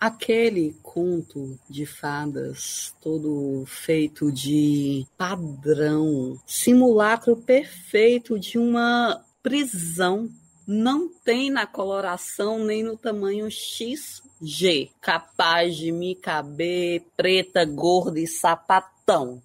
Aquele conto de fadas, todo feito de padrão, simulacro perfeito de uma prisão, não tem na coloração nem no tamanho XG, capaz de me caber preta, gorda e sapatão.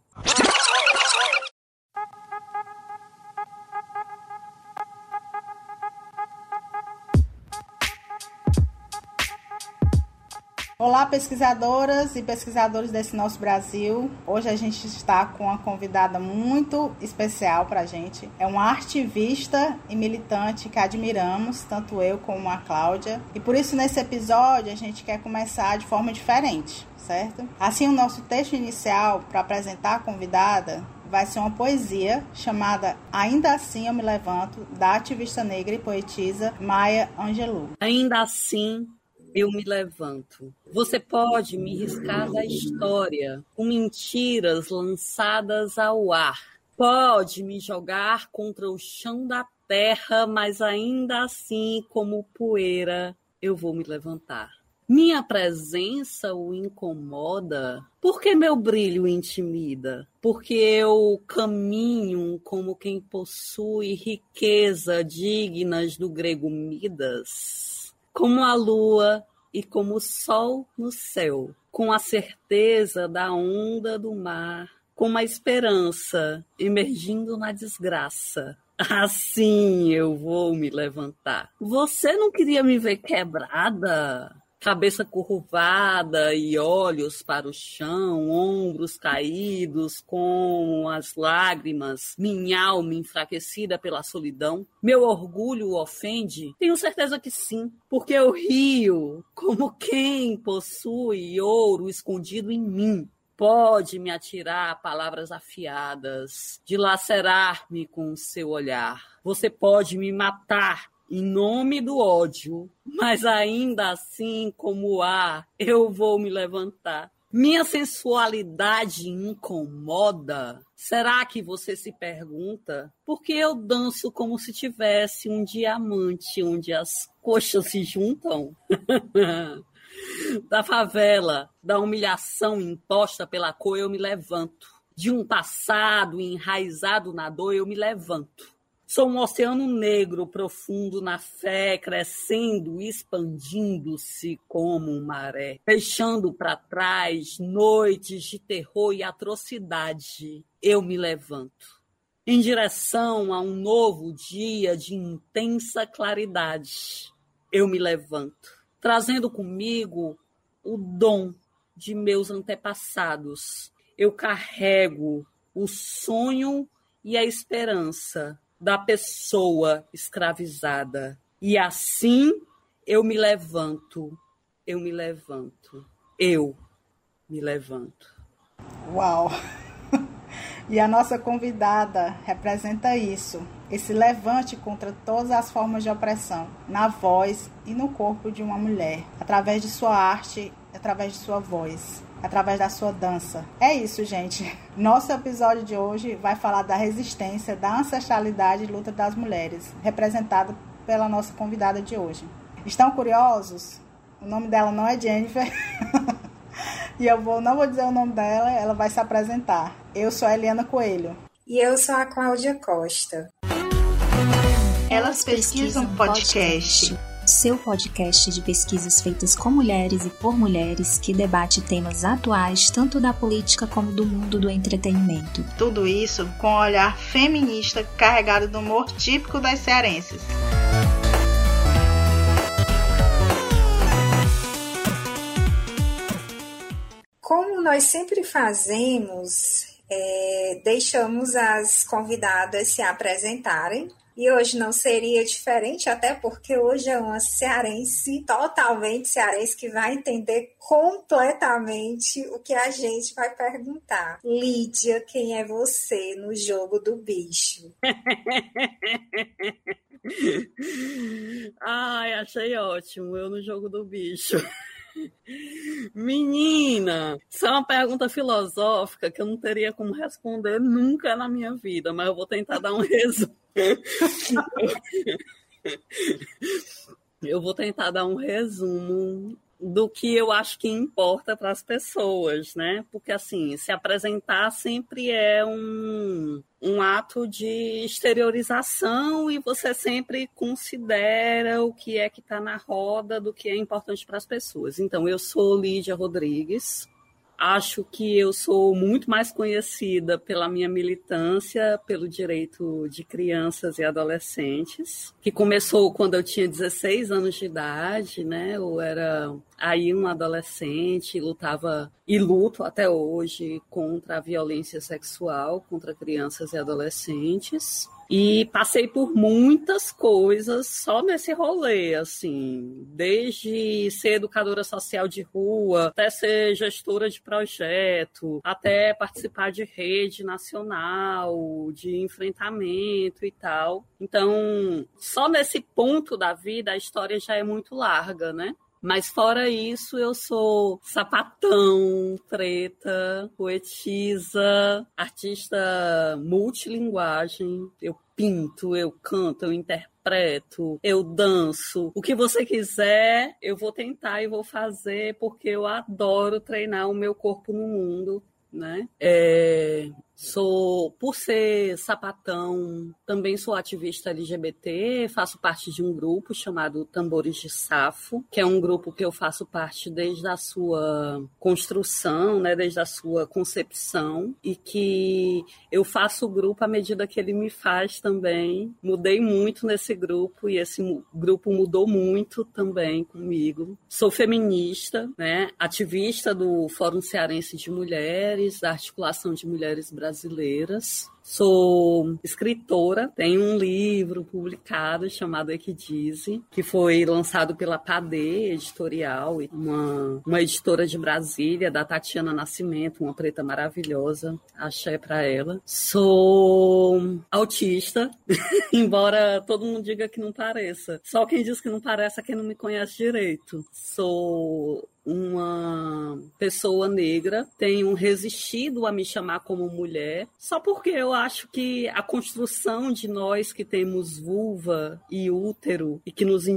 Olá, pesquisadoras e pesquisadores desse nosso Brasil. Hoje a gente está com uma convidada muito especial para a gente. É uma ativista e militante que admiramos, tanto eu como a Cláudia. E por isso, nesse episódio, a gente quer começar de forma diferente, certo? Assim, o nosso texto inicial para apresentar a convidada vai ser uma poesia chamada Ainda Assim Eu Me Levanto, da ativista negra e poetisa Maya Angelou. Ainda assim eu me levanto. Você pode me riscar da história com mentiras lançadas ao ar. Pode me jogar contra o chão da terra, mas ainda assim, como poeira, eu vou me levantar. Minha presença o incomoda? Porque meu brilho intimida? Porque eu caminho como quem possui riqueza dignas do grego Midas? Como a lua e como o sol no céu, com a certeza da onda do mar, com a esperança emergindo na desgraça. Assim eu vou me levantar. Você não queria me ver quebrada? Cabeça curvada e olhos para o chão, ombros caídos, com as lágrimas, minha alma enfraquecida pela solidão? Meu orgulho o ofende? Tenho certeza que sim, porque eu rio como quem possui ouro escondido em mim. Pode me atirar palavras afiadas, dilacerar-me com seu olhar. Você pode me matar em nome do ódio, mas ainda assim, como há, eu vou me levantar. Minha sensualidade incomoda? Será que você se pergunta? Porque eu danço como se tivesse um diamante onde as coxas se juntam? da favela, da humilhação imposta pela cor, eu me levanto. De um passado enraizado na dor, eu me levanto. Sou um oceano negro profundo na fé, crescendo, expandindo-se como maré, deixando para trás noites de terror e atrocidade. Eu me levanto em direção a um novo dia de intensa claridade. Eu me levanto, trazendo comigo o dom de meus antepassados. Eu carrego o sonho e a esperança da pessoa escravizada. E assim eu me levanto, eu me levanto, eu me levanto. Uau! E a nossa convidada representa isso, esse levante contra todas as formas de opressão, na voz e no corpo de uma mulher, através de sua arte, através de sua voz através da sua dança. É isso, gente. Nosso episódio de hoje vai falar da resistência, da ancestralidade e luta das mulheres, representada pela nossa convidada de hoje. Estão curiosos? O nome dela não é Jennifer. e eu vou, não vou dizer o nome dela, ela vai se apresentar. Eu sou a Eliana Coelho. E eu sou a Cláudia Costa. Elas pesquisam podcast seu podcast de pesquisas feitas com mulheres e por mulheres que debate temas atuais tanto da política como do mundo do entretenimento. Tudo isso com um olhar feminista carregado do humor típico das cearenses. Como nós sempre fazemos, é, deixamos as convidadas se apresentarem e hoje não seria diferente, até porque hoje é uma cearense, totalmente cearense, que vai entender completamente o que a gente vai perguntar. Lídia, quem é você no jogo do bicho? Ai, achei ótimo. Eu no jogo do bicho. Menina, isso é uma pergunta filosófica que eu não teria como responder nunca na minha vida, mas eu vou tentar dar um resumo. Eu vou tentar dar um resumo do que eu acho que importa para as pessoas, né? Porque assim, se apresentar sempre é um, um ato de exteriorização e você sempre considera o que é que está na roda do que é importante para as pessoas. Então, eu sou Lídia Rodrigues, acho que eu sou muito mais conhecida pela minha militância pelo direito de crianças e adolescentes, que começou quando eu tinha 16 anos de idade, né? Eu era aí um adolescente, lutava e luto até hoje contra a violência sexual contra crianças e adolescentes. E passei por muitas coisas só nesse rolê, assim, desde ser educadora social de rua, até ser gestora de projeto, até participar de rede nacional, de enfrentamento e tal. Então, só nesse ponto da vida a história já é muito larga, né? Mas fora isso, eu sou sapatão, preta, poetisa, artista multilinguagem. Eu pinto, eu canto, eu interpreto, eu danço. O que você quiser, eu vou tentar e vou fazer porque eu adoro treinar o meu corpo no mundo, né? É, Sou, por ser sapatão, também sou ativista LGBT, faço parte de um grupo chamado Tambores de Safo, que é um grupo que eu faço parte desde a sua construção, né, desde a sua concepção, e que eu faço o grupo à medida que ele me faz também. Mudei muito nesse grupo e esse grupo mudou muito também comigo. Sou feminista, né, ativista do Fórum Cearense de Mulheres, da Articulação de Mulheres Brasileiras brasileiras. Sou escritora, tenho um livro publicado chamado Equidize, que foi lançado pela Padê Editorial, uma, uma editora de Brasília, da Tatiana Nascimento, uma preta maravilhosa, achei para ela. Sou autista, embora todo mundo diga que não pareça. Só quem diz que não parece é quem não me conhece direito. Sou uma pessoa negra, tenho resistido a me chamar como mulher, só porque eu acho que a construção de nós que temos vulva e útero e que nos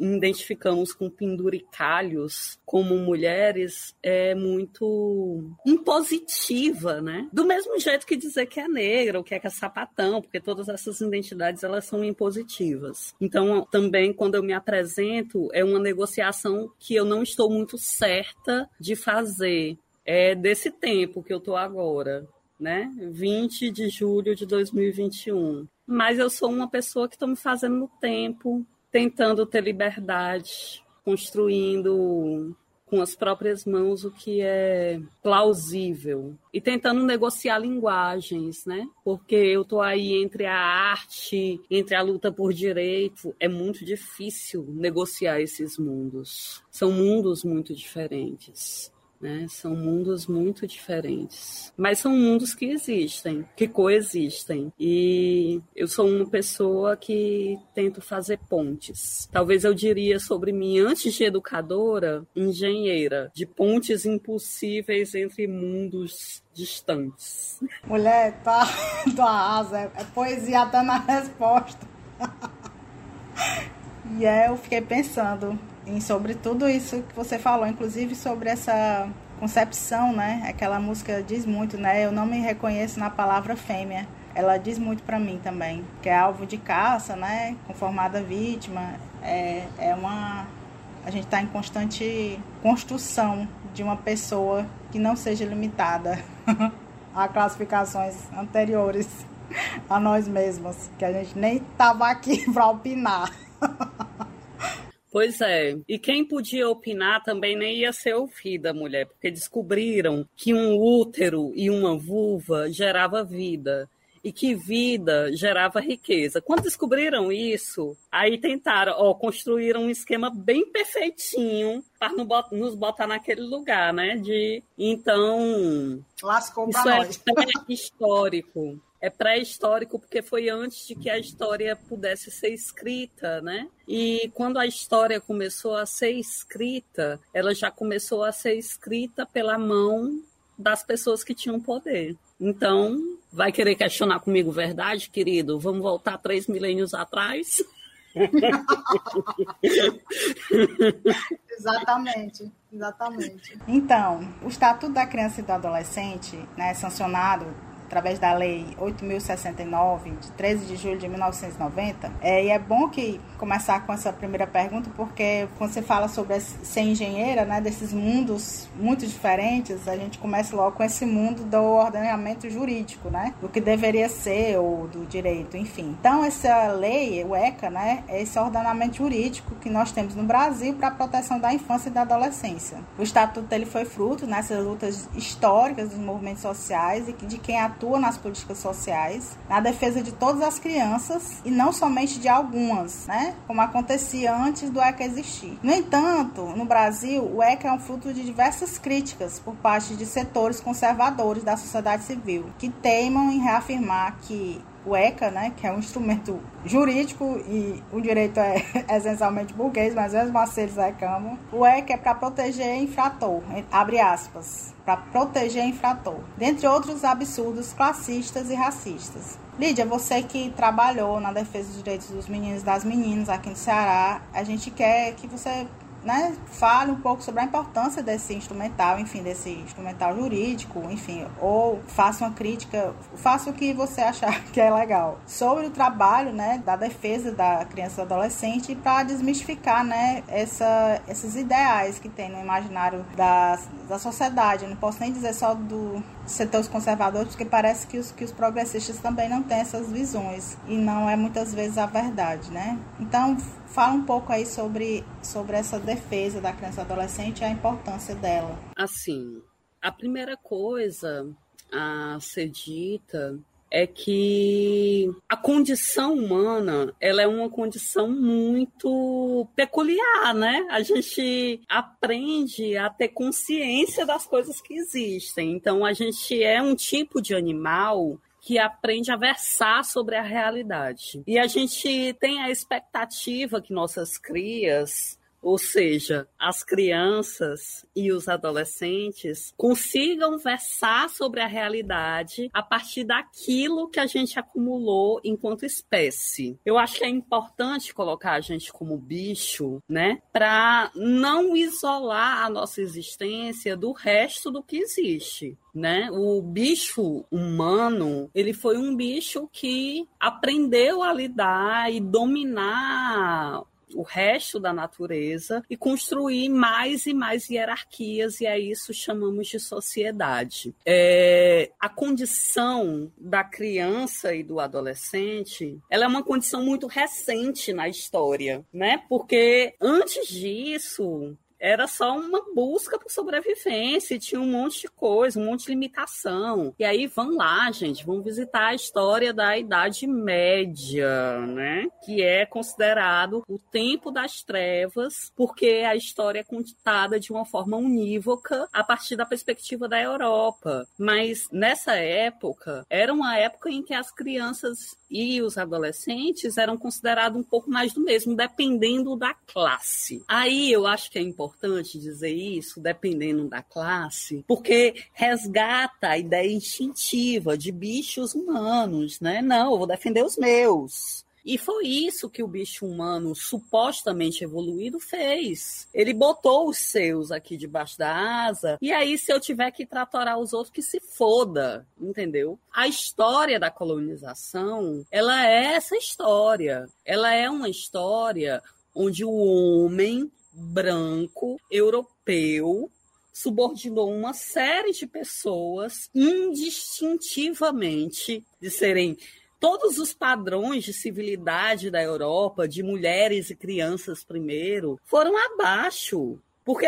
identificamos com penduricalhos como mulheres é muito impositiva, né? Do mesmo jeito que dizer que é negra ou que é, que é sapatão, porque todas essas identidades elas são impositivas. Então, também quando eu me apresento, é uma negociação que eu não estou muito certa de fazer. É desse tempo que eu tô agora, né? 20 de julho de 2021. Mas eu sou uma pessoa que estou me fazendo no tempo, tentando ter liberdade, construindo com as próprias mãos o que é plausível e tentando negociar linguagens, né? Porque eu tô aí entre a arte, entre a luta por direito, é muito difícil negociar esses mundos. São mundos muito diferentes. Né? São mundos muito diferentes, mas são mundos que existem, que coexistem. E eu sou uma pessoa que tento fazer pontes. Talvez eu diria sobre mim antes de educadora, engenheira, de pontes impossíveis entre mundos distantes. Mulher, tá do arrasa, é, é poesia dando a resposta. e é, eu fiquei pensando em sobre tudo isso que você falou, inclusive sobre essa concepção, né? Aquela música diz muito, né? Eu não me reconheço na palavra fêmea. Ela diz muito para mim também, que é alvo de caça, né? Conformada vítima, é, é uma a gente está em constante construção de uma pessoa que não seja limitada a classificações anteriores a nós mesmos, que a gente nem estava aqui para opinar. Pois é. E quem podia opinar também nem ia ser ouvida, mulher, porque descobriram que um útero e uma vulva gerava vida e que vida gerava riqueza. Quando descobriram isso, aí tentaram, ó, construíram um esquema bem perfeitinho para nos botar naquele lugar, né? De então, lascou isso é histórico é pré-histórico porque foi antes de que a história pudesse ser escrita, né? E quando a história começou a ser escrita, ela já começou a ser escrita pela mão das pessoas que tinham poder. Então, vai querer questionar comigo verdade, querido? Vamos voltar três milênios atrás? Exatamente, exatamente. Então, o Estatuto da Criança e do Adolescente, né, sancionado através da Lei 8.069, de 13 de julho de 1990. É, e é bom que começar com essa primeira pergunta, porque quando você fala sobre ser engenheira, né, desses mundos muito diferentes, a gente começa logo com esse mundo do ordenamento jurídico, né, do que deveria ser ou do direito, enfim. Então, essa lei, o ECA, né, é esse ordenamento jurídico que nós temos no Brasil para a proteção da infância e da adolescência. O estatuto dele foi fruto nessas lutas históricas dos movimentos sociais e de quem atua atua nas políticas sociais, na defesa de todas as crianças e não somente de algumas, né? Como acontecia antes do ECA existir. No entanto, no Brasil, o ECA é um fruto de diversas críticas por parte de setores conservadores da sociedade civil, que teimam em reafirmar que o ECA, né, que é um instrumento jurídico e o direito é essencialmente burguês, mas mesmo assim eles reclamam. O ECA é para proteger infrator, abre aspas, para proteger infrator, dentre outros absurdos classistas e racistas. Lídia, você que trabalhou na defesa dos direitos dos meninos e das meninas aqui no Ceará, a gente quer que você né, fale um pouco sobre a importância desse instrumental, enfim, desse instrumental jurídico, enfim, ou faça uma crítica, faça o que você achar que é legal, sobre o trabalho, né, da defesa da criança e do adolescente para desmistificar, né, essa, esses ideais que tem no imaginário da, da sociedade. Eu não posso nem dizer só do setores conservadores, porque parece que os, que os progressistas também não têm essas visões, e não é muitas vezes a verdade, né? Então, Fala um pouco aí sobre, sobre essa defesa da criança e adolescente e a importância dela. Assim, a primeira coisa a ser dita é que a condição humana ela é uma condição muito peculiar, né? A gente aprende a ter consciência das coisas que existem. Então a gente é um tipo de animal que aprende a versar sobre a realidade. E a gente tem a expectativa que nossas crias ou seja, as crianças e os adolescentes consigam versar sobre a realidade a partir daquilo que a gente acumulou enquanto espécie. Eu acho que é importante colocar a gente como bicho, né, para não isolar a nossa existência do resto do que existe né? O bicho humano, ele foi um bicho que aprendeu a lidar e dominar o resto da natureza e construir mais e mais hierarquias, e a isso chamamos de sociedade. É, a condição da criança e do adolescente, ela é uma condição muito recente na história, né? Porque antes disso, era só uma busca por sobrevivência, tinha um monte de coisa, um monte de limitação. E aí vão lá, gente, vão visitar a história da Idade Média, né? Que é considerado o tempo das trevas, porque a história é contada de uma forma unívoca a partir da perspectiva da Europa. Mas nessa época, era uma época em que as crianças e os adolescentes eram considerados um pouco mais do mesmo, dependendo da classe. Aí eu acho que é importante importante dizer isso, dependendo da classe, porque resgata a ideia instintiva de bichos humanos, né? Não, eu vou defender os meus. E foi isso que o bicho humano supostamente evoluído fez. Ele botou os seus aqui debaixo da asa, e aí, se eu tiver que tratorar os outros, que se foda, entendeu? A história da colonização, ela é essa história. Ela é uma história onde o homem branco, europeu, subordinou uma série de pessoas indistintivamente de serem todos os padrões de civilidade da Europa, de mulheres e crianças primeiro, foram abaixo. Porque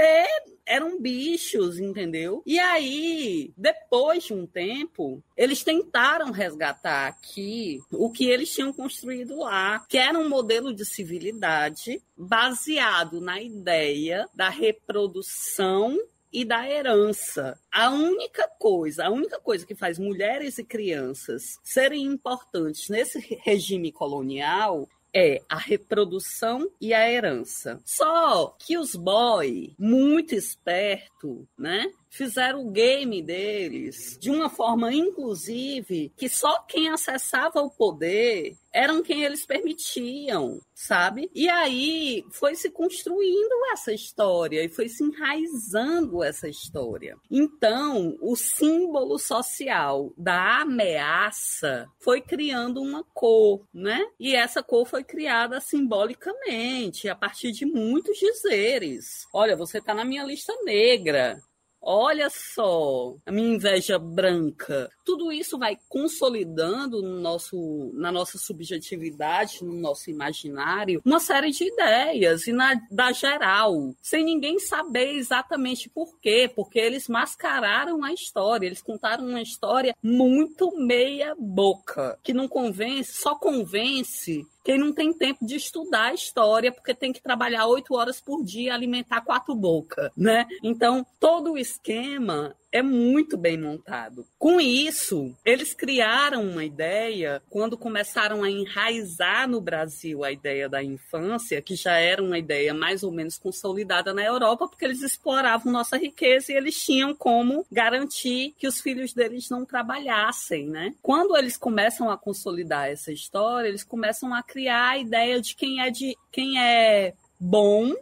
eram bichos, entendeu? E aí, depois de um tempo, eles tentaram resgatar aqui o que eles tinham construído lá, que era um modelo de civilidade baseado na ideia da reprodução e da herança. A única coisa, a única coisa que faz mulheres e crianças serem importantes nesse regime colonial é a reprodução e a herança. Só que os boy, muito esperto, né? Fizeram o game deles de uma forma, inclusive, que só quem acessava o poder eram quem eles permitiam, sabe? E aí foi se construindo essa história e foi se enraizando essa história. Então, o símbolo social da ameaça foi criando uma cor, né? E essa cor foi criada simbolicamente a partir de muitos dizeres. Olha, você está na minha lista negra. Olha só, a minha inveja branca. Tudo isso vai consolidando no nosso, na nossa subjetividade, no nosso imaginário, uma série de ideias, e na, da geral, sem ninguém saber exatamente por quê, porque eles mascararam a história, eles contaram uma história muito meia boca, que não convence, só convence quem não tem tempo de estudar a história, porque tem que trabalhar oito horas por dia, alimentar quatro bocas, né? Então, todo o esquema é muito bem montado. Com isso, eles criaram uma ideia, quando começaram a enraizar no Brasil a ideia da infância, que já era uma ideia mais ou menos consolidada na Europa, porque eles exploravam nossa riqueza e eles tinham como garantir que os filhos deles não trabalhassem, né? Quando eles começam a consolidar essa história, eles começam a criar a ideia de quem é de quem é bom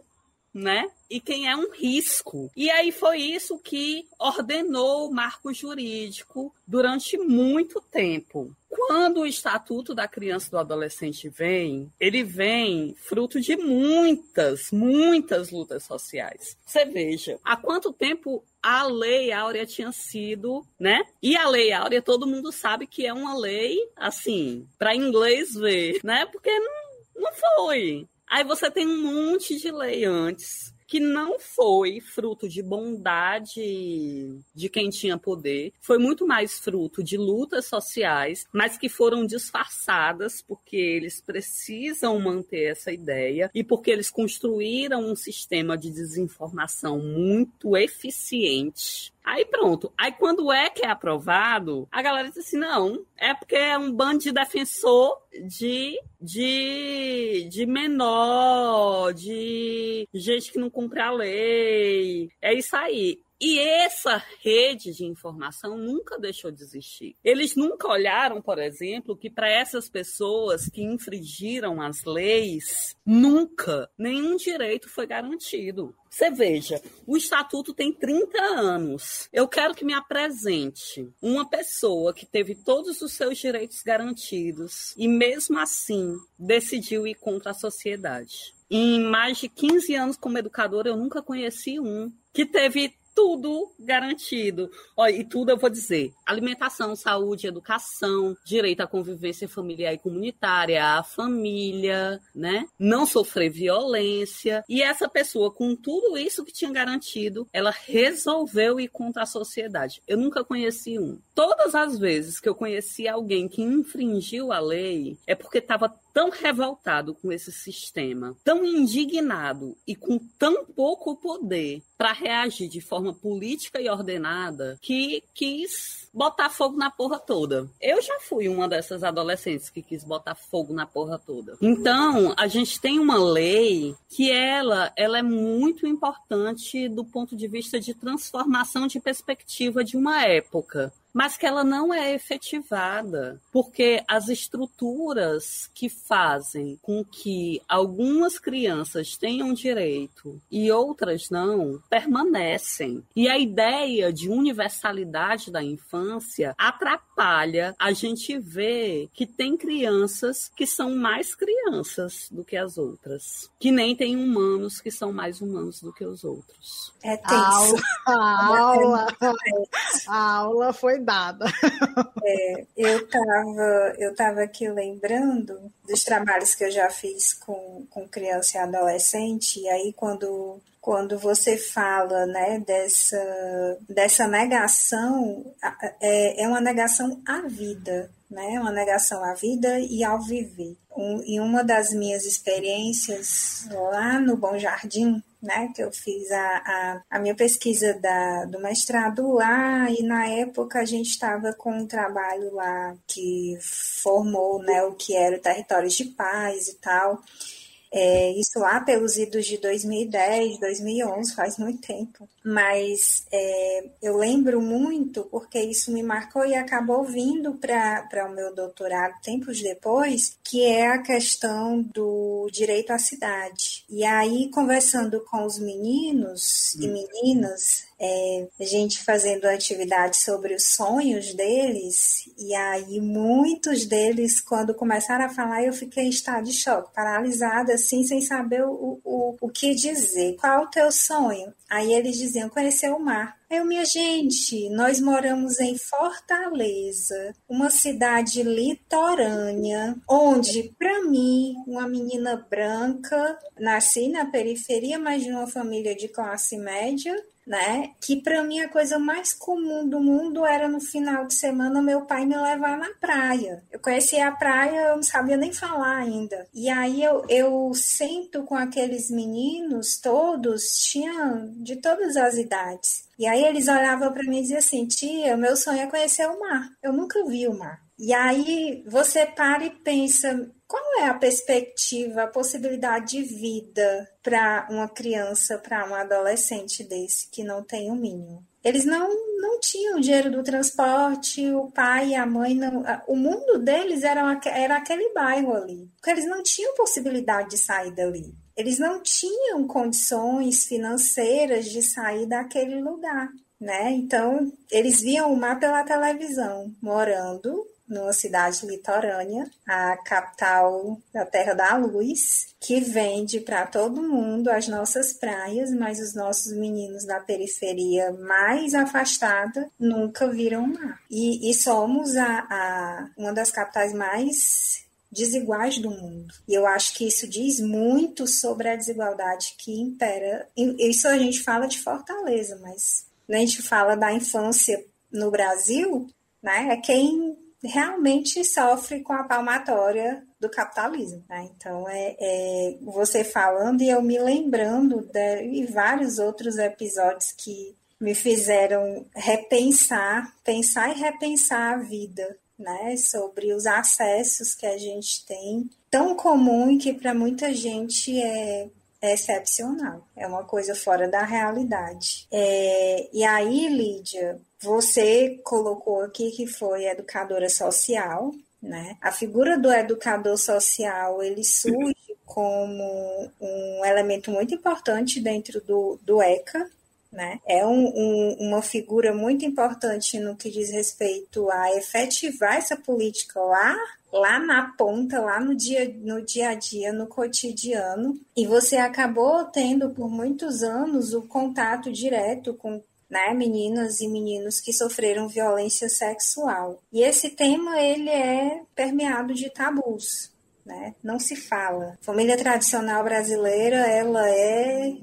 né? E quem é um risco. E aí foi isso que ordenou o marco jurídico durante muito tempo. Quando o Estatuto da Criança e do Adolescente vem, ele vem fruto de muitas, muitas lutas sociais. Você veja, há quanto tempo a Lei Áurea tinha sido, né? E a Lei Áurea, todo mundo sabe que é uma lei, assim, para inglês ver, né? Porque não, não foi. Aí você tem um monte de lei antes que não foi fruto de bondade de quem tinha poder, foi muito mais fruto de lutas sociais, mas que foram disfarçadas porque eles precisam manter essa ideia e porque eles construíram um sistema de desinformação muito eficiente Aí pronto. Aí quando é que é aprovado, a galera diz assim: não, é porque é um bando de defensor de, de, de menor, de gente que não cumpre a lei. É isso aí. E essa rede de informação nunca deixou de existir. Eles nunca olharam, por exemplo, que para essas pessoas que infringiram as leis, nunca nenhum direito foi garantido. Você veja, o estatuto tem 30 anos. Eu quero que me apresente uma pessoa que teve todos os seus direitos garantidos e mesmo assim decidiu ir contra a sociedade. Em mais de 15 anos como educadora, eu nunca conheci um que teve tudo garantido. Olha, e tudo eu vou dizer: alimentação, saúde, educação, direito à convivência familiar e comunitária, à família, né? Não sofrer violência. E essa pessoa, com tudo isso que tinha garantido, ela resolveu ir contra a sociedade. Eu nunca conheci um. Todas as vezes que eu conheci alguém que infringiu a lei, é porque estava tão revoltado com esse sistema, tão indignado e com tão pouco poder para reagir de forma política e ordenada que quis botar fogo na porra toda. Eu já fui uma dessas adolescentes que quis botar fogo na porra toda. Então, a gente tem uma lei que ela, ela é muito importante do ponto de vista de transformação de perspectiva de uma época mas que ela não é efetivada, porque as estruturas que fazem com que algumas crianças tenham direito e outras não permanecem. E a ideia de universalidade da infância atrapalha a gente ver que tem crianças que são mais crianças do que as outras, que nem tem humanos que são mais humanos do que os outros. É tenso. A aula, a aula foi É, eu estava eu tava aqui lembrando dos trabalhos que eu já fiz com, com criança e adolescente, e aí quando quando você fala né, dessa, dessa negação, é, é uma negação à vida, né? uma negação à vida e ao viver. Um, em uma das minhas experiências lá no Bom Jardim, né, que eu fiz a, a, a, minha pesquisa da, do mestrado lá, e na época a gente estava com um trabalho lá que formou né, o que era o Territórios de Paz e tal. É, isso lá pelos idos de 2010, 2011, faz muito tempo. Mas é, eu lembro muito porque isso me marcou e acabou vindo para o meu doutorado tempos depois, que é a questão do direito à cidade. E aí, conversando com os meninos e meninas, é, gente fazendo atividade sobre os sonhos deles, e aí muitos deles, quando começaram a falar, eu fiquei em estado de choque, paralisada, assim, sem saber o, o, o que dizer. Qual o teu sonho? Aí eles diziam conhecer o mar. Eu, minha gente, nós moramos em Fortaleza, uma cidade litorânea, onde, para mim, uma menina branca, nasci na periferia, mas de uma família de classe média, né? Que para mim a coisa mais comum do mundo era no final de semana meu pai me levar na praia. Eu conhecia a praia, eu não sabia nem falar ainda. E aí eu, eu sento com aqueles meninos todos, tinha de todas as idades. E aí eles olhavam para mim e diziam assim: tia, meu sonho é conhecer o mar. Eu nunca vi o mar. E aí você para e pensa, qual é a perspectiva, a possibilidade de vida para uma criança, para um adolescente desse que não tem o mínimo? Eles não, não tinham dinheiro do transporte, o pai e a mãe não. O mundo deles era, era aquele bairro ali. Porque eles não tinham possibilidade de sair dali. Eles não tinham condições financeiras de sair daquele lugar. Né? Então, eles viam o mar pela televisão, morando numa cidade litorânea, a capital da Terra da Luz, que vende para todo mundo as nossas praias, mas os nossos meninos da periferia mais afastada nunca viram mar. E, e somos a, a, uma das capitais mais desiguais do mundo. E eu acho que isso diz muito sobre a desigualdade que impera. Isso a gente fala de Fortaleza, mas a gente fala da infância no Brasil, né? É quem realmente sofre com a palmatória do capitalismo. Né? Então, é, é, você falando e eu me lembrando de vários outros episódios que me fizeram repensar, pensar e repensar a vida, né? Sobre os acessos que a gente tem, tão comum e que para muita gente é, é excepcional, é uma coisa fora da realidade. É, e aí, Lídia, você colocou aqui que foi educadora social, né? A figura do educador social, ele surge como um elemento muito importante dentro do, do ECA, né? É um, um, uma figura muito importante no que diz respeito a efetivar essa política lá lá na ponta, lá no dia, no dia a dia, no cotidiano, e você acabou tendo por muitos anos o contato direto com né, meninas e meninos que sofreram violência sexual. E esse tema ele é permeado de tabus, né? Não se fala. família tradicional brasileira, ela é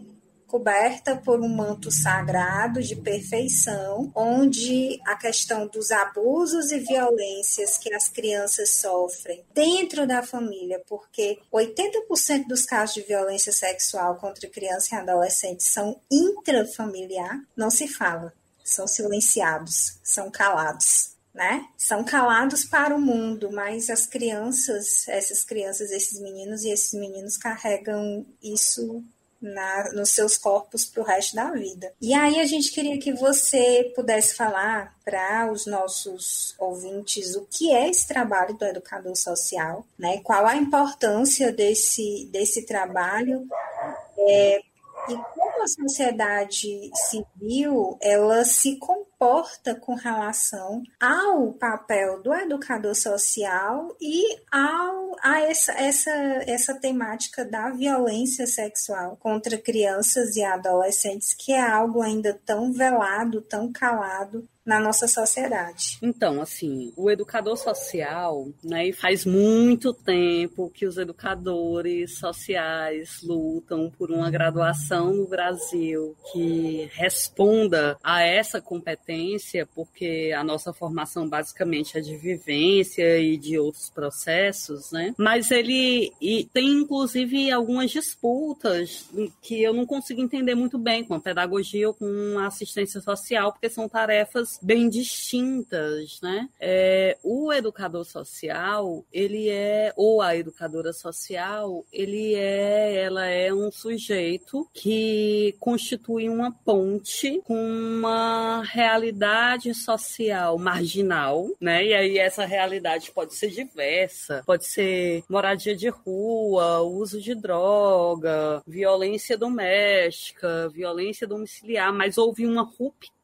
coberta por um manto sagrado de perfeição, onde a questão dos abusos e violências que as crianças sofrem dentro da família, porque 80% dos casos de violência sexual contra criança e adolescente são intrafamiliar, não se fala, são silenciados, são calados. Né? São calados para o mundo, mas as crianças, essas crianças, esses meninos e esses meninos carregam isso na, nos seus corpos para o resto da vida. E aí a gente queria que você pudesse falar para os nossos ouvintes o que é esse trabalho do educador social, né? Qual a importância desse, desse trabalho é, e como a sociedade civil ela se comporta com relação ao papel do educador social e ao, a essa, essa, essa temática da violência sexual contra crianças e adolescentes, que é algo ainda tão velado, tão calado na nossa sociedade. Então, assim, o educador social, né, e faz muito tempo que os educadores sociais lutam por uma graduação no Brasil que responda a essa competência, porque a nossa formação basicamente é de vivência e de outros processos, né? Mas ele tem inclusive algumas disputas que eu não consigo entender muito bem com a pedagogia ou com a assistência social, porque são tarefas bem distintas, né? É, o educador social, ele é, ou a educadora social, ele é, ela é um sujeito que constitui uma ponte com uma realidade social marginal, né? E aí essa realidade pode ser diversa, pode ser moradia de rua, uso de droga, violência doméstica, violência domiciliar, mas houve uma ruptura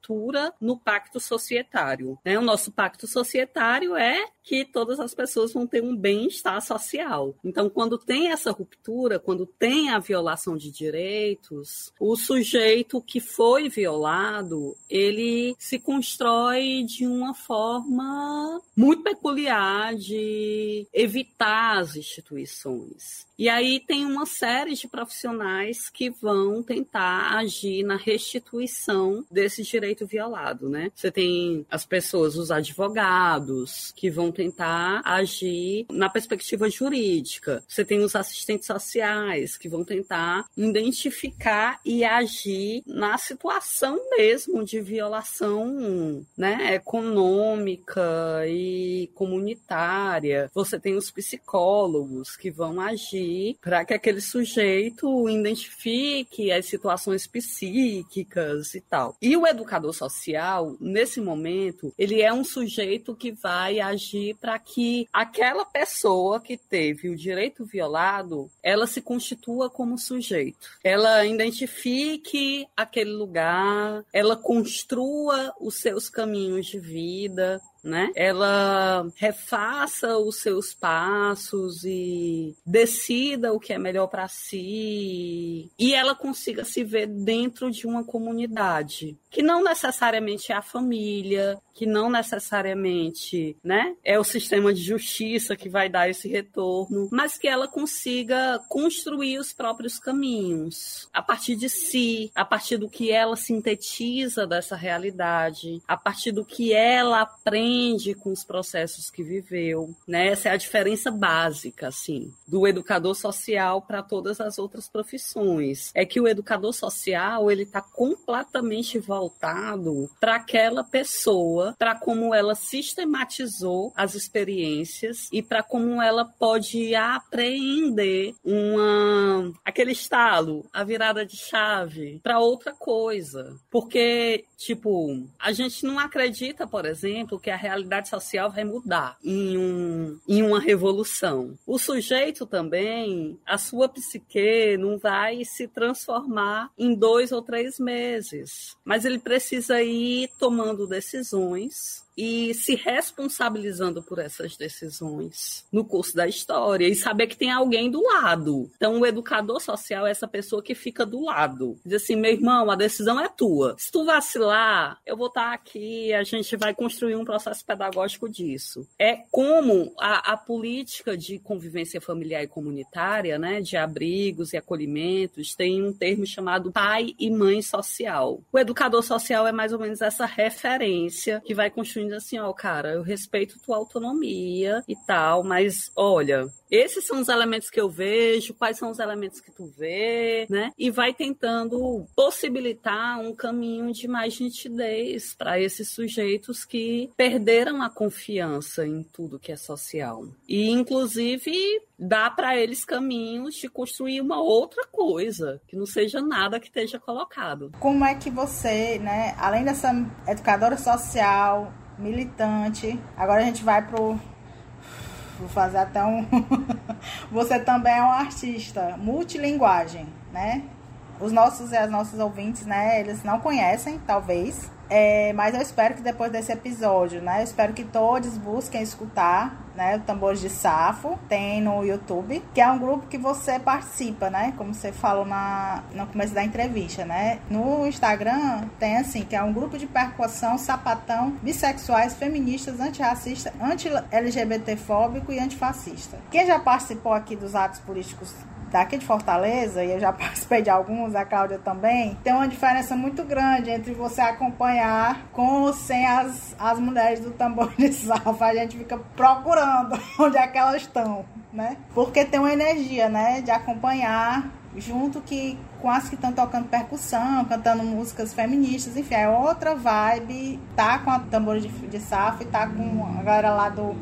no pacto societário. Né? O nosso pacto societário é que todas as pessoas vão ter um bem-estar social. Então, quando tem essa ruptura, quando tem a violação de direitos, o sujeito que foi violado, ele se constrói de uma forma muito peculiar de evitar as instituições. E aí tem uma série de profissionais que vão tentar agir na restituição desse direito violado, né? Você tem as pessoas, os advogados, que vão tentar agir na perspectiva jurídica. Você tem os assistentes sociais que vão tentar identificar e agir na situação mesmo de violação, né, econômica e comunitária. Você tem os psicólogos que vão agir para que aquele sujeito identifique as situações psíquicas e tal. E o educador social, nesse momento, ele é um sujeito que vai agir para que aquela pessoa que teve o direito violado, ela se constitua como sujeito. Ela identifique aquele lugar, ela construa os seus caminhos de vida, né? Ela refaça os seus passos e decida o que é melhor para si e ela consiga se ver dentro de uma comunidade que não necessariamente é a família, que não necessariamente, né, é o sistema de justiça que vai dar esse retorno, mas que ela consiga construir os próprios caminhos a partir de si, a partir do que ela sintetiza dessa realidade, a partir do que ela aprende com os processos que viveu, né? Essa é a diferença básica, assim, do educador social para todas as outras profissões. É que o educador social, ele está completamente voltado voltado para aquela pessoa, para como ela sistematizou as experiências e para como ela pode apreender uma aquele estalo, a virada de chave para outra coisa. Porque, tipo, a gente não acredita, por exemplo, que a realidade social vai mudar em, um, em uma revolução. O sujeito também, a sua psique não vai se transformar em dois ou três meses. Mas ele precisa ir tomando decisões e se responsabilizando por essas decisões no curso da história e saber que tem alguém do lado. Então, o educador social é essa pessoa que fica do lado. Diz assim: meu irmão, a decisão é tua. Se tu vacilar, eu vou estar aqui, a gente vai construir um processo pedagógico disso. É como a, a política de convivência familiar e comunitária, né, de abrigos e acolhimentos, tem um termo chamado pai e mãe social. O educador social é mais ou menos essa referência que vai construindo assim, ó, cara, eu respeito tua autonomia e tal, mas olha, esses são os elementos que eu vejo, quais são os elementos que tu vê, né? E vai tentando possibilitar um caminho de mais nitidez para esses sujeitos que perderam a confiança em tudo que é social. E, inclusive, dá para eles caminhos de construir uma outra coisa, que não seja nada que esteja colocado. Como é que você, né, além dessa educadora social, militante, agora a gente vai pro vou fazer até um. Você também é um artista multilinguagem, né? Os nossos e as nossas ouvintes, né? Eles não conhecem, talvez, é, mas eu espero que depois desse episódio, né? Eu espero que todos busquem escutar, né? O Tambores de Safo, tem no YouTube, que é um grupo que você participa, né? Como você falou na, no começo da entrevista, né? No Instagram tem assim, que é um grupo de percussão, sapatão, bissexuais, feministas, antirracista, anti-LGBTfóbico e antifascista. Quem já participou aqui dos atos políticos daqui de Fortaleza, e eu já participei de alguns, a Cláudia também, tem uma diferença muito grande entre você acompanhar com ou sem as, as mulheres do tambor de salva. A gente fica procurando onde é que elas estão, né? Porque tem uma energia, né, de acompanhar junto que com as que estão tocando percussão, cantando músicas feministas, enfim, é outra vibe, tá com a tambor de, de safo e tá com a galera lá do,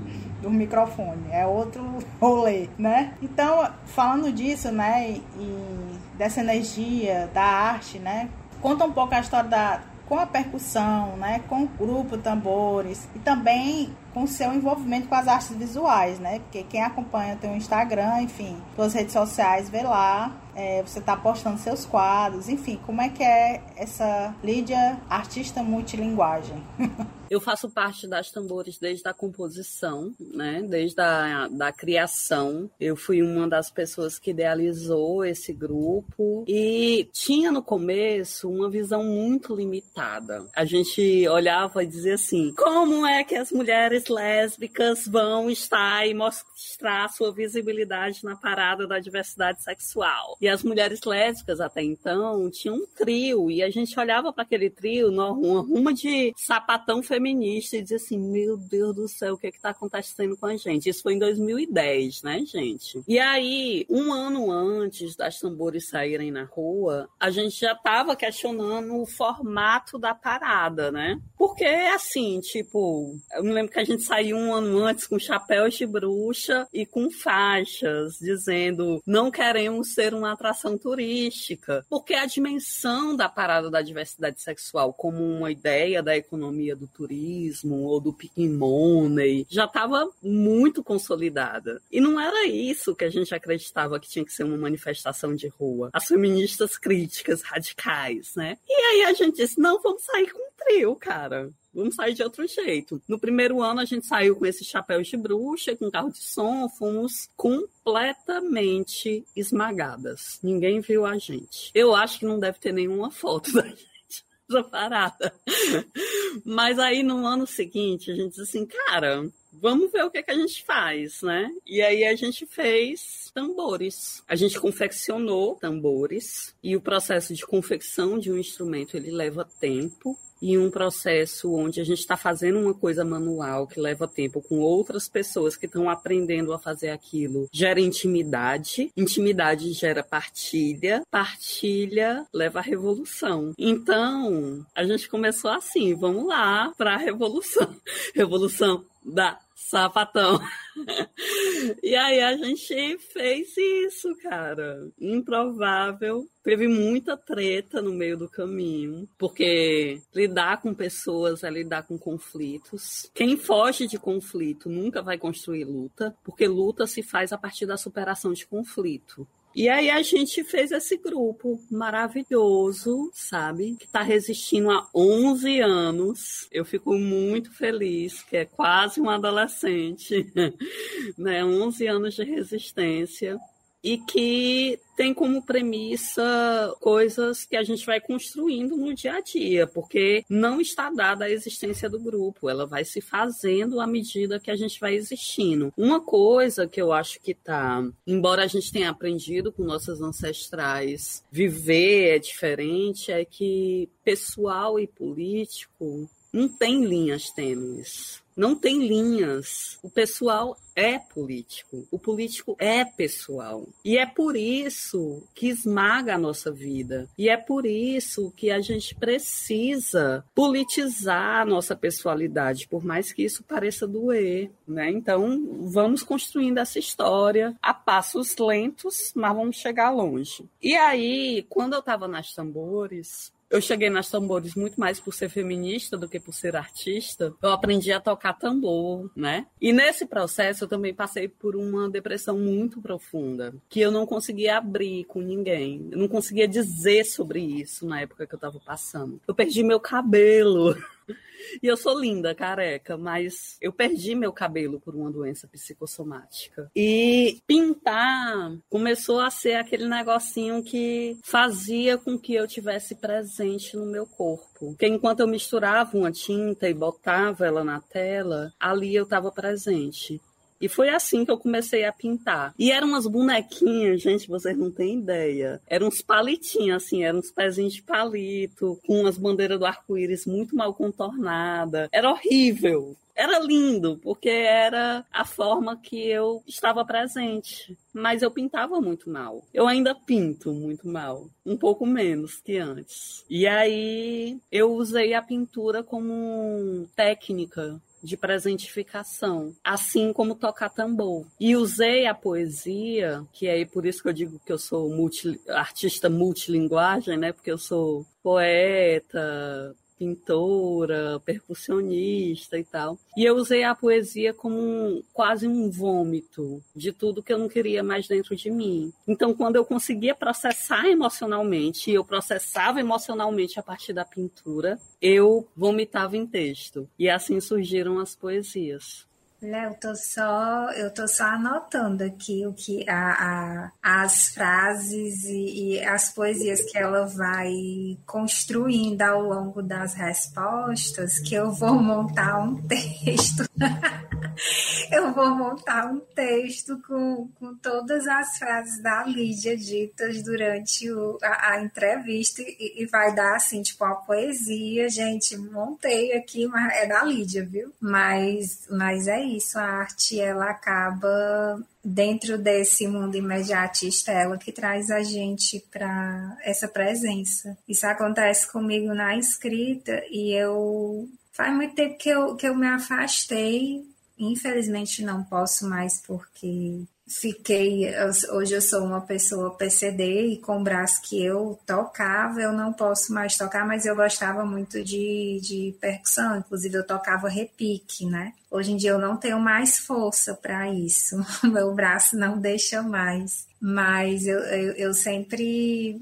do microfone, é outro rolê, né? Então, falando disso, né, e dessa energia da arte, né, conta um pouco a história da com a percussão, né, com o grupo tambores e também com seu envolvimento com as artes visuais, né? Porque quem acompanha tem o Instagram, enfim, suas redes sociais, vê lá, é, você está postando seus quadros, enfim, como é que é essa Lídia artista multilinguagem? Eu faço parte das tambores desde a composição, né? Desde a da criação. Eu fui uma das pessoas que idealizou esse grupo e tinha no começo uma visão muito limitada. A gente olhava e dizia assim: como é que as mulheres lésbicas vão estar e mostrar sua visibilidade na parada da diversidade sexual? E as mulheres lésbicas até então tinham um trio e a gente olhava para aquele trio, uma ruma de sapatão feminista e dizia assim: Meu Deus do céu, o que é está acontecendo com a gente? Isso foi em 2010, né, gente? E aí, um ano antes das tambores saírem na rua, a gente já estava questionando o formato da parada, né? Porque, assim, tipo, eu me lembro que a gente saiu um ano antes com chapéus de bruxa e com faixas, dizendo: não queremos ser uma atração turística. Porque a dimensão da parada da diversidade sexual como uma ideia da economia do turismo ou do picking money já estava muito consolidada. E não era isso que a gente acreditava que tinha que ser uma manifestação de rua. As feministas críticas radicais, né? E aí a gente disse: não, vamos sair com um trio, cara. Vamos sair de outro jeito. No primeiro ano, a gente saiu com esse chapéu de bruxa, com carro de som, fomos completamente esmagadas. Ninguém viu a gente. Eu acho que não deve ter nenhuma foto da gente essa parada. Mas aí no ano seguinte, a gente disse assim, cara, vamos ver o que, é que a gente faz, né? E aí a gente fez tambores. A gente confeccionou tambores e o processo de confecção de um instrumento ele leva tempo e um processo onde a gente está fazendo uma coisa manual que leva tempo com outras pessoas que estão aprendendo a fazer aquilo, gera intimidade, intimidade gera partilha, partilha leva à revolução. Então, a gente começou assim, vamos lá para a revolução. Revolução da sapatão. e aí a gente fez isso, cara. Improvável. Teve muita treta no meio do caminho, porque lidar com pessoas é lidar com conflitos. Quem foge de conflito nunca vai construir luta, porque luta se faz a partir da superação de conflito. E aí a gente fez esse grupo maravilhoso, sabe? Que está resistindo há 11 anos. Eu fico muito feliz, que é quase um adolescente, né? 11 anos de resistência e que tem como premissa coisas que a gente vai construindo no dia a dia, porque não está dada a existência do grupo, ela vai se fazendo à medida que a gente vai existindo. Uma coisa que eu acho que tá, embora a gente tenha aprendido com nossas ancestrais, viver é diferente, é que pessoal e político não tem linhas tênues não tem linhas. O pessoal é político. O político é pessoal. E é por isso que esmaga a nossa vida. E é por isso que a gente precisa politizar a nossa pessoalidade, por mais que isso pareça doer. Né? Então, vamos construindo essa história a passos lentos, mas vamos chegar longe. E aí, quando eu estava nas tambores, eu cheguei nas tambores muito mais por ser feminista do que por ser artista. Eu aprendi a tocar tambor, né? E nesse processo eu também passei por uma depressão muito profunda, que eu não conseguia abrir com ninguém. Eu não conseguia dizer sobre isso na época que eu tava passando. Eu perdi meu cabelo. E eu sou linda, careca, mas eu perdi meu cabelo por uma doença psicossomática. E pintar começou a ser aquele negocinho que fazia com que eu tivesse presente no meu corpo. Porque enquanto eu misturava uma tinta e botava ela na tela, ali eu estava presente. E foi assim que eu comecei a pintar. E eram umas bonequinhas, gente, vocês não têm ideia. Eram uns palitinhos, assim, eram uns pezinhos de palito, com umas bandeiras do arco-íris muito mal contornada. Era horrível era lindo, porque era a forma que eu estava presente. Mas eu pintava muito mal. Eu ainda pinto muito mal. Um pouco menos que antes. E aí eu usei a pintura como técnica de presentificação, assim como tocar tambor. E usei a poesia, que é por isso que eu digo que eu sou multi, artista multilinguagem, né? Porque eu sou poeta, pintora, percussionista e tal. E eu usei a poesia como um, quase um vômito de tudo que eu não queria mais dentro de mim. Então, quando eu conseguia processar emocionalmente, e eu processava emocionalmente a partir da pintura, eu vomitava em texto. E assim surgiram as poesias. Léo, tô só, eu tô só anotando aqui o que a, a as frases e, e, as poesias que ela vai construindo ao longo das respostas, que eu vou montar um texto. eu vou montar um texto com, com todas as frases da Lídia ditas durante o, a, a entrevista e, e, vai dar assim, tipo, uma poesia, gente, montei aqui, mas é da Lídia, viu? Mas, mas é isso, a arte ela acaba dentro desse mundo imediatista, ela que traz a gente para essa presença. Isso acontece comigo na escrita e eu faz muito tempo que eu, que eu me afastei. Infelizmente não posso mais porque fiquei. Hoje eu sou uma pessoa PCD e com o braço que eu tocava, eu não posso mais tocar, mas eu gostava muito de, de percussão, inclusive eu tocava repique, né? Hoje em dia eu não tenho mais força para isso, meu braço não deixa mais. Mas eu, eu, eu sempre.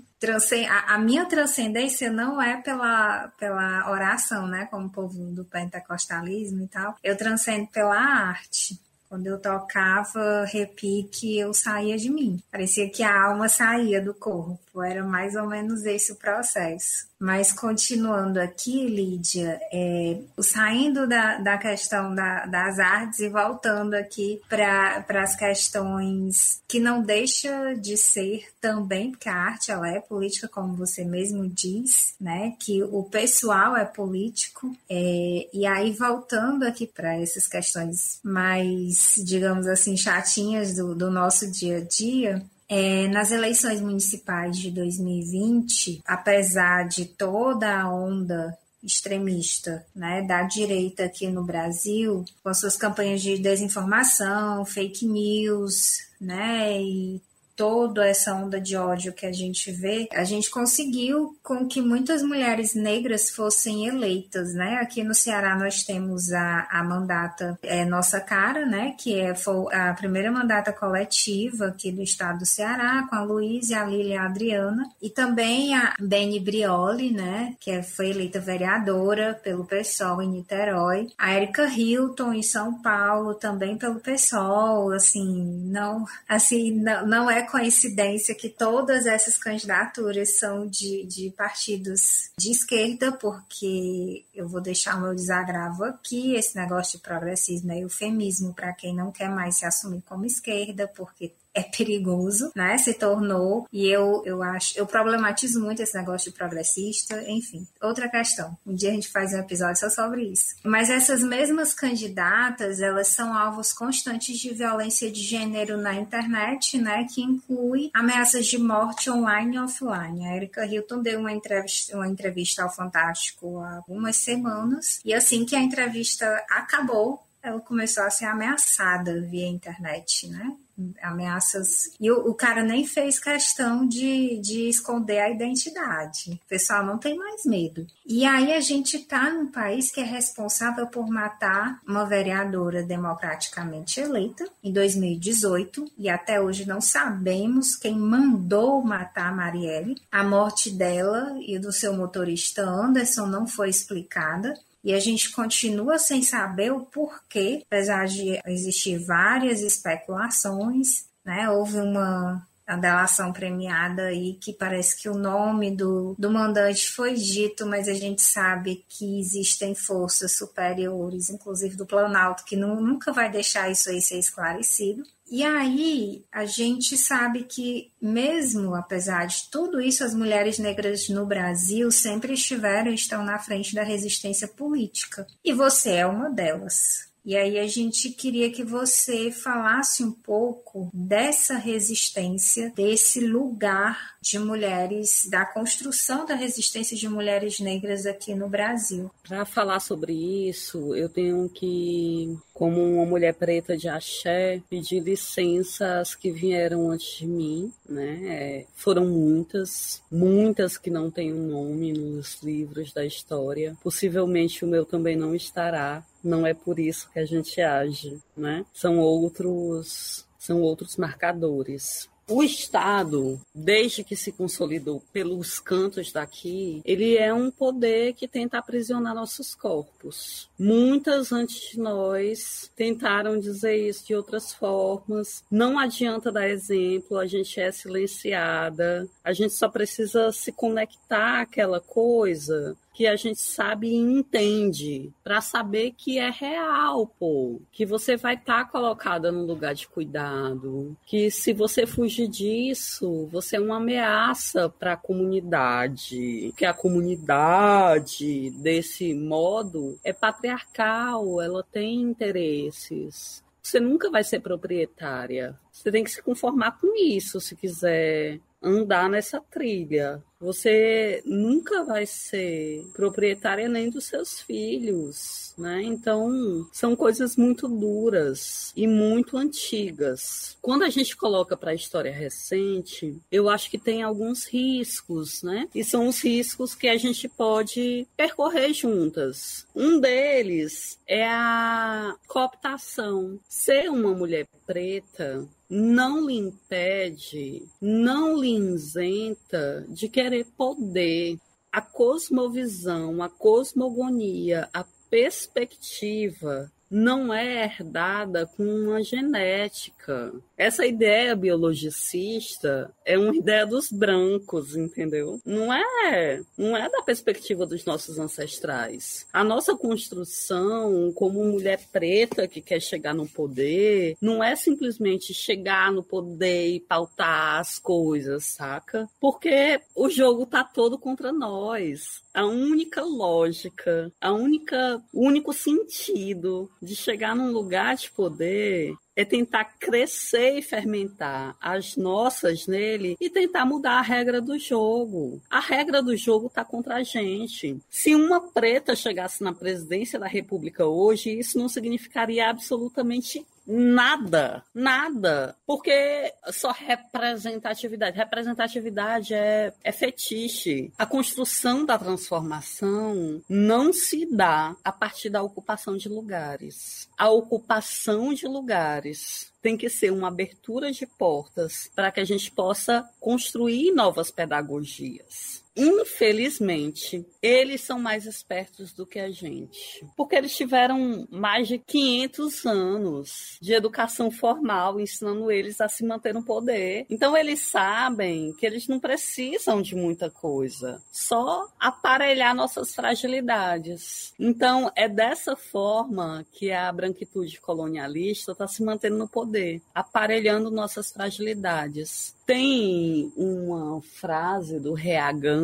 A, a minha transcendência não é pela, pela oração, né? Como povo do pentecostalismo e tal. Eu transcendo pela arte. Quando eu tocava repique, eu saía de mim. Parecia que a alma saía do corpo. Era mais ou menos esse o processo. Mas continuando aqui, Lídia, é, saindo da, da questão da, das artes e voltando aqui para as questões que não deixa de ser também, porque a arte ela é política, como você mesmo diz, né? Que o pessoal é político. É, e aí, voltando aqui para essas questões mais, digamos assim, chatinhas do, do nosso dia a dia, é, nas eleições municipais de 2020, apesar de toda a onda extremista né, da direita aqui no Brasil, com suas campanhas de desinformação, fake news, né, e toda essa onda de ódio que a gente vê, a gente conseguiu com que muitas mulheres negras fossem eleitas, né? Aqui no Ceará nós temos a, a mandata é, Nossa Cara, né? Que é, foi a primeira mandata coletiva aqui do estado do Ceará, com a Luísa, a Lília e a Adriana, e também a Beni Brioli, né? Que é, foi eleita vereadora pelo PSOL em Niterói, a Erika Hilton em São Paulo, também pelo PSOL, assim, não, assim, não, não é coincidência que todas essas candidaturas são de, de partidos de esquerda, porque eu vou deixar o meu desagravo aqui, esse negócio de progressismo é eufemismo para quem não quer mais se assumir como esquerda, porque é perigoso, né? Se tornou, e eu, eu acho, eu problematizo muito esse negócio de progressista, enfim, outra questão. Um dia a gente faz um episódio só sobre isso. Mas essas mesmas candidatas, elas são alvos constantes de violência de gênero na internet, né? Que inclui ameaças de morte online e offline. A Erika Hilton deu uma entrevista, uma entrevista ao Fantástico há algumas semanas, e assim que a entrevista acabou, ela começou a ser ameaçada via internet, né? Ameaças. E o, o, cara nem fez questão de, de esconder a identidade. O pessoal não tem mais medo. E aí a gente está num país que é responsável por matar uma vereadora democraticamente eleita em 2018 e até hoje não sabemos quem mandou matar a Marielle. A morte dela e do seu motorista Anderson não foi explicada. E a gente continua sem saber o porquê, apesar de existir várias especulações, né? Houve uma a delação premiada aí, que parece que o nome do, do mandante foi dito, mas a gente sabe que existem forças superiores, inclusive do Planalto, que não, nunca vai deixar isso aí ser esclarecido. E aí a gente sabe que, mesmo apesar de tudo isso, as mulheres negras no Brasil sempre estiveram e estão na frente da resistência política. E você é uma delas. E aí a gente queria que você falasse um pouco dessa resistência, desse lugar de mulheres, da construção da resistência de mulheres negras aqui no Brasil. Para falar sobre isso, eu tenho que, como uma mulher preta de axé, pedir licença às que vieram antes de mim, né? É, foram muitas, muitas que não têm um nome nos livros da história. Possivelmente o meu também não estará, não é por isso que a gente age, né? São outros, são outros marcadores. O Estado, desde que se consolidou pelos cantos daqui, ele é um poder que tenta aprisionar nossos corpos. Muitas antes de nós tentaram dizer isso de outras formas. Não adianta dar exemplo, a gente é silenciada, a gente só precisa se conectar àquela coisa que a gente sabe e entende, para saber que é real, pô, que você vai estar tá colocada num lugar de cuidado, que se você fugir disso, você é uma ameaça para a comunidade, que a comunidade desse modo é patriarcal, ela tem interesses. Você nunca vai ser proprietária. Você tem que se conformar com isso se quiser andar nessa trilha. Você nunca vai ser proprietária nem dos seus filhos, né? Então, são coisas muito duras e muito antigas. Quando a gente coloca para a história recente, eu acho que tem alguns riscos, né? E são os riscos que a gente pode percorrer juntas. Um deles é a cooptação. Ser uma mulher preta não lhe impede, não lhe isenta de querer poder. A cosmovisão, a cosmogonia, a perspectiva não é herdada com uma genética. Essa ideia biologicista é uma ideia dos brancos, entendeu? Não é, não é da perspectiva dos nossos ancestrais. A nossa construção como mulher preta que quer chegar no poder, não é simplesmente chegar no poder e pautar as coisas, saca? Porque o jogo tá todo contra nós. A única lógica, a única, o único sentido de chegar num lugar de poder é tentar crescer e fermentar as nossas nele e tentar mudar a regra do jogo. A regra do jogo está contra a gente. Se uma preta chegasse na presidência da República hoje, isso não significaria absolutamente Nada, nada. Porque só representatividade. Representatividade é, é fetiche. A construção da transformação não se dá a partir da ocupação de lugares. A ocupação de lugares tem que ser uma abertura de portas para que a gente possa construir novas pedagogias. Infelizmente, eles são mais espertos do que a gente, porque eles tiveram mais de 500 anos de educação formal ensinando eles a se manter no poder. Então eles sabem que eles não precisam de muita coisa, só aparelhar nossas fragilidades. Então é dessa forma que a branquitude colonialista está se mantendo no poder, aparelhando nossas fragilidades. Tem uma frase do Reagan,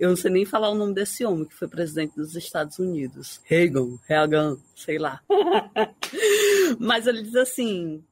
eu não sei nem falar o nome desse homem que foi presidente dos Estados Unidos. Reagan, Reagan, sei lá. Mas ele diz assim: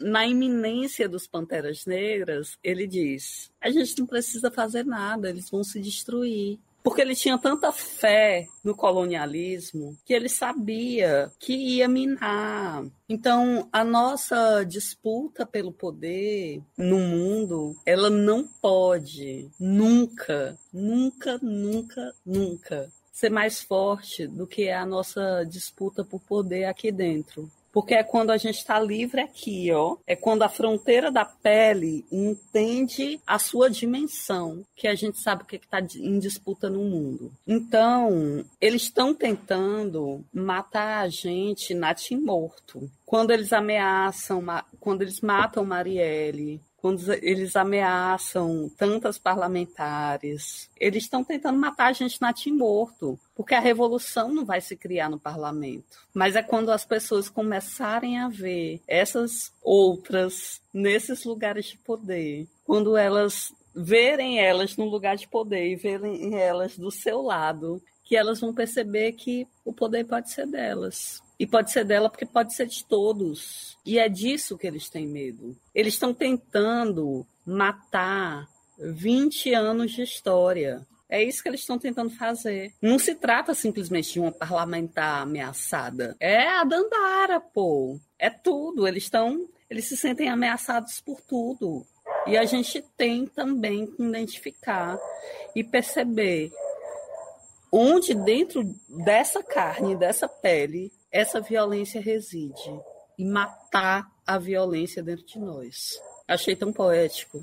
na iminência dos Panteras Negras, ele diz: a gente não precisa fazer nada, eles vão se destruir porque ele tinha tanta fé no colonialismo que ele sabia que ia minar. Então, a nossa disputa pelo poder no mundo, ela não pode nunca, nunca, nunca, nunca ser mais forte do que a nossa disputa por poder aqui dentro porque é quando a gente está livre aqui, ó. É quando a fronteira da pele entende a sua dimensão, que a gente sabe o que está em disputa no mundo. Então, eles estão tentando matar a gente natimorto. Quando eles ameaçam, quando eles matam Marielle, quando eles ameaçam tantas parlamentares, eles estão tentando matar a gente na morto, porque a revolução não vai se criar no parlamento. Mas é quando as pessoas começarem a ver essas outras nesses lugares de poder, quando elas verem elas no lugar de poder e verem elas do seu lado, que elas vão perceber que o poder pode ser delas. E pode ser dela porque pode ser de todos. E é disso que eles têm medo. Eles estão tentando matar 20 anos de história. É isso que eles estão tentando fazer. Não se trata simplesmente de uma parlamentar ameaçada. É a Dandara, pô. É tudo. Eles estão. Eles se sentem ameaçados por tudo. E a gente tem também que identificar e perceber onde dentro dessa carne, dessa pele, essa violência reside e matar a violência dentro de nós. Achei tão poético.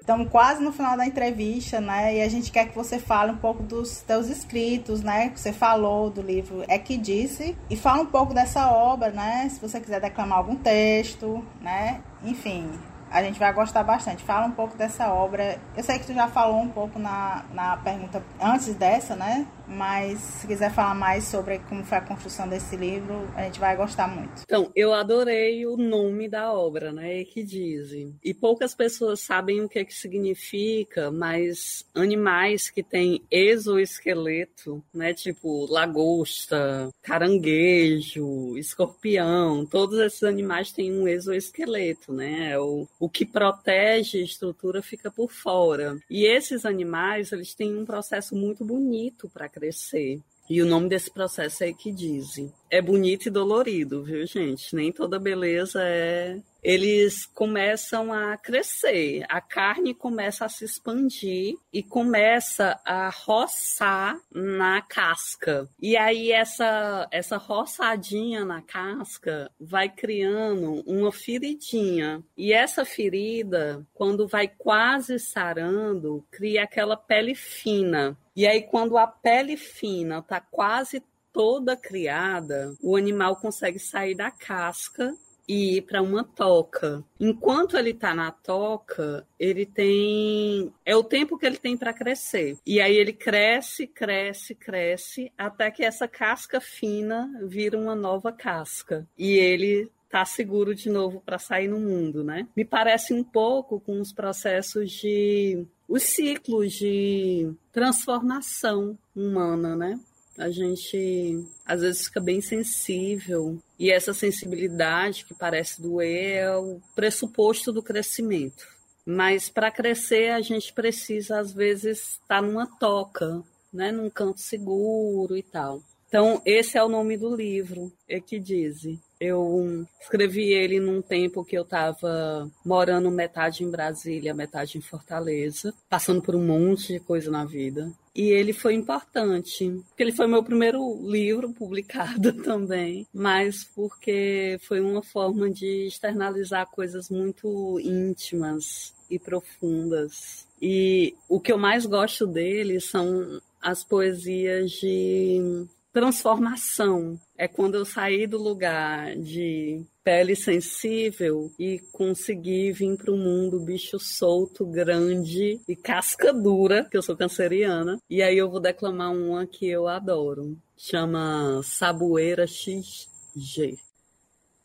Estamos quase no final da entrevista, né? E a gente quer que você fale um pouco dos seus escritos, né? Que você falou do livro É que Disse. E fala um pouco dessa obra, né? Se você quiser declamar algum texto, né? Enfim, a gente vai gostar bastante. Fala um pouco dessa obra. Eu sei que tu já falou um pouco na, na pergunta antes dessa, né? Mas se quiser falar mais sobre como foi a construção desse livro, a gente vai gostar muito. Então, eu adorei o nome da obra, né? Que dizem. E poucas pessoas sabem o que, é que significa, mas animais que têm exoesqueleto, né? Tipo lagosta, caranguejo, escorpião, todos esses animais têm um exoesqueleto, né? O, o que protege a estrutura fica por fora. E esses animais, eles têm um processo muito bonito para crescer. E o nome desse processo é equidise. É bonito e dolorido, viu, gente? Nem toda beleza é. Eles começam a crescer, a carne começa a se expandir e começa a roçar na casca. E aí essa essa roçadinha na casca vai criando uma feridinha. E essa ferida, quando vai quase sarando, cria aquela pele fina. E aí, quando a pele fina está quase toda criada, o animal consegue sair da casca e ir para uma toca. Enquanto ele está na toca, ele tem. É o tempo que ele tem para crescer. E aí ele cresce, cresce, cresce, até que essa casca fina vira uma nova casca. E ele tá seguro de novo para sair no mundo, né? Me parece um pouco com os processos de os ciclos de transformação humana, né? A gente às vezes fica bem sensível e essa sensibilidade que parece doer é o pressuposto do crescimento. Mas para crescer a gente precisa às vezes estar tá numa toca, né, num canto seguro e tal. Então esse é o nome do livro, é que diz eu escrevi ele num tempo que eu estava morando metade em Brasília, metade em Fortaleza, passando por um monte de coisa na vida. E ele foi importante, porque ele foi meu primeiro livro publicado também, mas porque foi uma forma de externalizar coisas muito íntimas e profundas. E o que eu mais gosto dele são as poesias de transformação. É quando eu saí do lugar de pele sensível e consegui vir para o mundo bicho solto, grande e casca dura, que eu sou canceriana. E aí eu vou declamar uma que eu adoro. Chama Saboeira XG.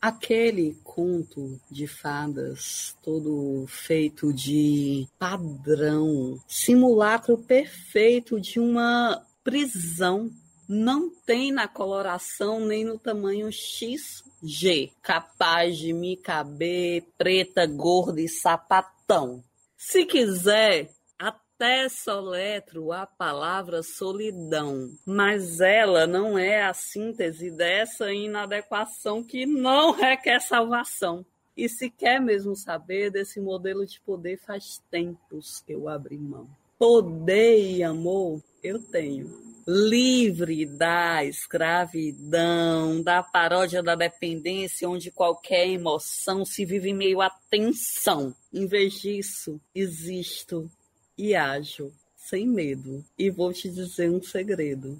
Aquele conto de fadas, todo feito de padrão, simulacro perfeito de uma prisão não tem na coloração nem no tamanho XG, capaz de me caber preta, gorda e sapatão. Se quiser, até soletro a palavra solidão, mas ela não é a síntese dessa inadequação que não requer salvação. E se quer mesmo saber desse modelo de poder, faz tempos que eu abri mão. Poder e amor eu tenho livre da escravidão, da paródia da dependência, onde qualquer emoção se vive meio a tensão. Em vez disso, existo e ajo sem medo. E vou te dizer um segredo: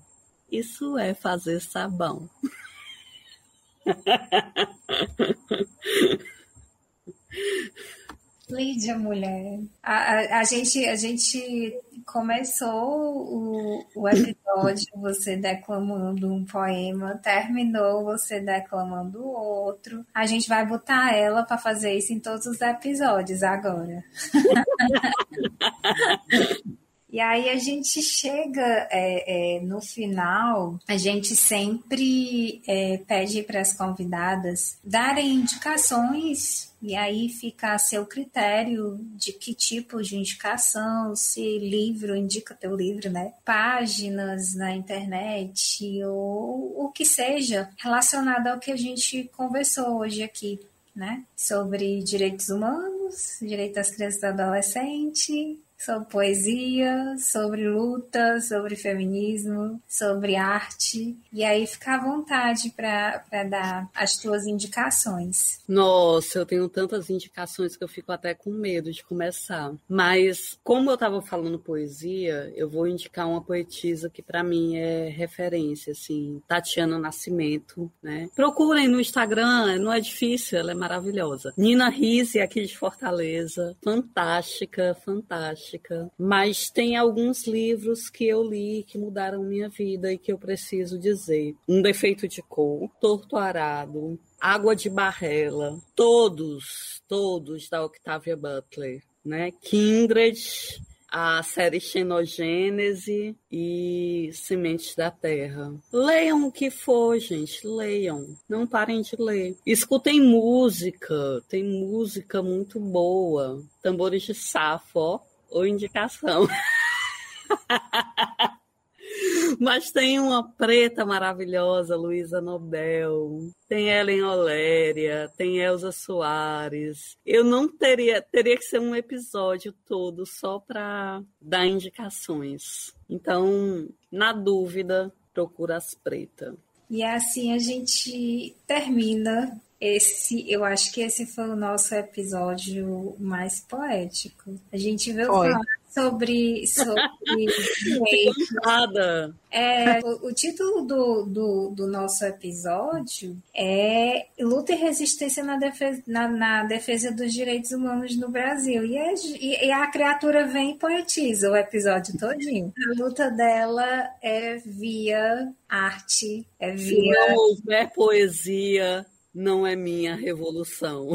isso é fazer sabão. Lídia, mulher. A, a, a, gente, a gente começou o, o episódio você declamando um poema, terminou você declamando outro. A gente vai botar ela para fazer isso em todos os episódios agora. E aí a gente chega é, é, no final, a gente sempre é, pede para as convidadas darem indicações e aí fica a seu critério de que tipo de indicação, se livro indica teu livro, né? Páginas na internet ou o que seja relacionado ao que a gente conversou hoje aqui, né? Sobre direitos humanos, direito das crianças e adolescentes, sobre poesia, sobre luta, sobre feminismo, sobre arte. E aí fica à vontade para dar as tuas indicações. Nossa, eu tenho tantas indicações que eu fico até com medo de começar. Mas como eu estava falando poesia, eu vou indicar uma poetisa que para mim é referência, assim, Tatiana Nascimento, né? Procurem no Instagram, não é difícil, ela é maravilhosa. Nina Rise, aqui de Fortaleza, fantástica, fantástica mas tem alguns livros que eu li que mudaram minha vida e que eu preciso dizer. Um Defeito de Cor, Torto Arado, Água de Barrela, todos, todos da Octavia Butler, né? Kindred, a série Xenogênese e Sementes da Terra. Leiam o que for, gente, leiam. Não parem de ler. Escutem música, tem música muito boa. Tambores de Safo, ó ou indicação. Mas tem uma preta maravilhosa, Luísa Nobel, tem Ellen Oléria, tem Elza Soares. Eu não teria, teria que ser um episódio todo só para dar indicações. Então, na dúvida, procura as pretas. E assim a gente termina esse, eu acho que esse foi o nosso episódio mais poético. A gente veio foi. falar sobre sobre Nada. É, o, o título do, do, do, nosso episódio é Luta e Resistência na defesa, na, na defesa dos Direitos Humanos no Brasil. E, é, e, a criatura vem e poetiza o episódio todinho. A luta dela é via arte, é via. Não houver poesia, não é minha revolução.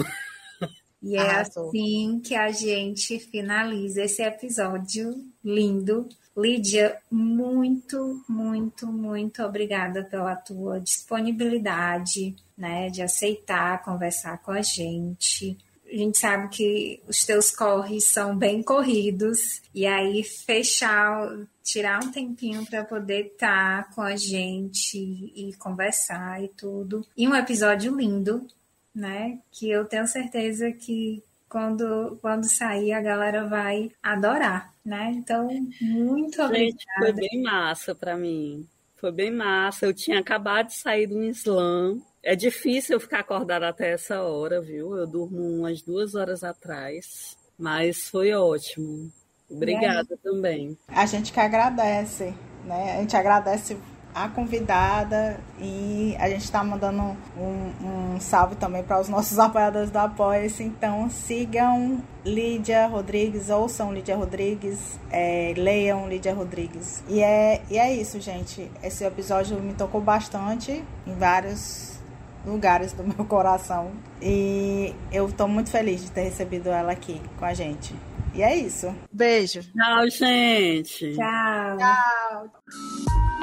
E é Arrasou. assim que a gente finaliza esse episódio lindo. Lídia, muito, muito, muito obrigada pela tua disponibilidade, né, de aceitar conversar com a gente. A gente sabe que os teus corres são bem corridos, e aí fechar, tirar um tempinho para poder estar tá com a gente e conversar e tudo. E um episódio lindo, né? Que eu tenho certeza que quando, quando sair a galera vai adorar, né? Então, muito obrigada. Gente, foi bem massa para mim. Foi bem massa. Eu tinha acabado de sair do slam. É difícil eu ficar acordada até essa hora, viu? Eu durmo umas duas horas atrás, mas foi ótimo. Obrigada também. A gente que agradece, né? A gente agradece a convidada e a gente está mandando um, um, salve também para os nossos apoiadores do Apoia-se. Então sigam Lídia Rodrigues, ouçam Lídia Rodrigues, é, leiam Lídia Rodrigues. E é, e é isso, gente. Esse episódio me tocou bastante em vários lugares do meu coração. E eu estou muito feliz de ter recebido ela aqui com a gente. E é isso. Beijo. Tchau, gente. Tchau. Tchau.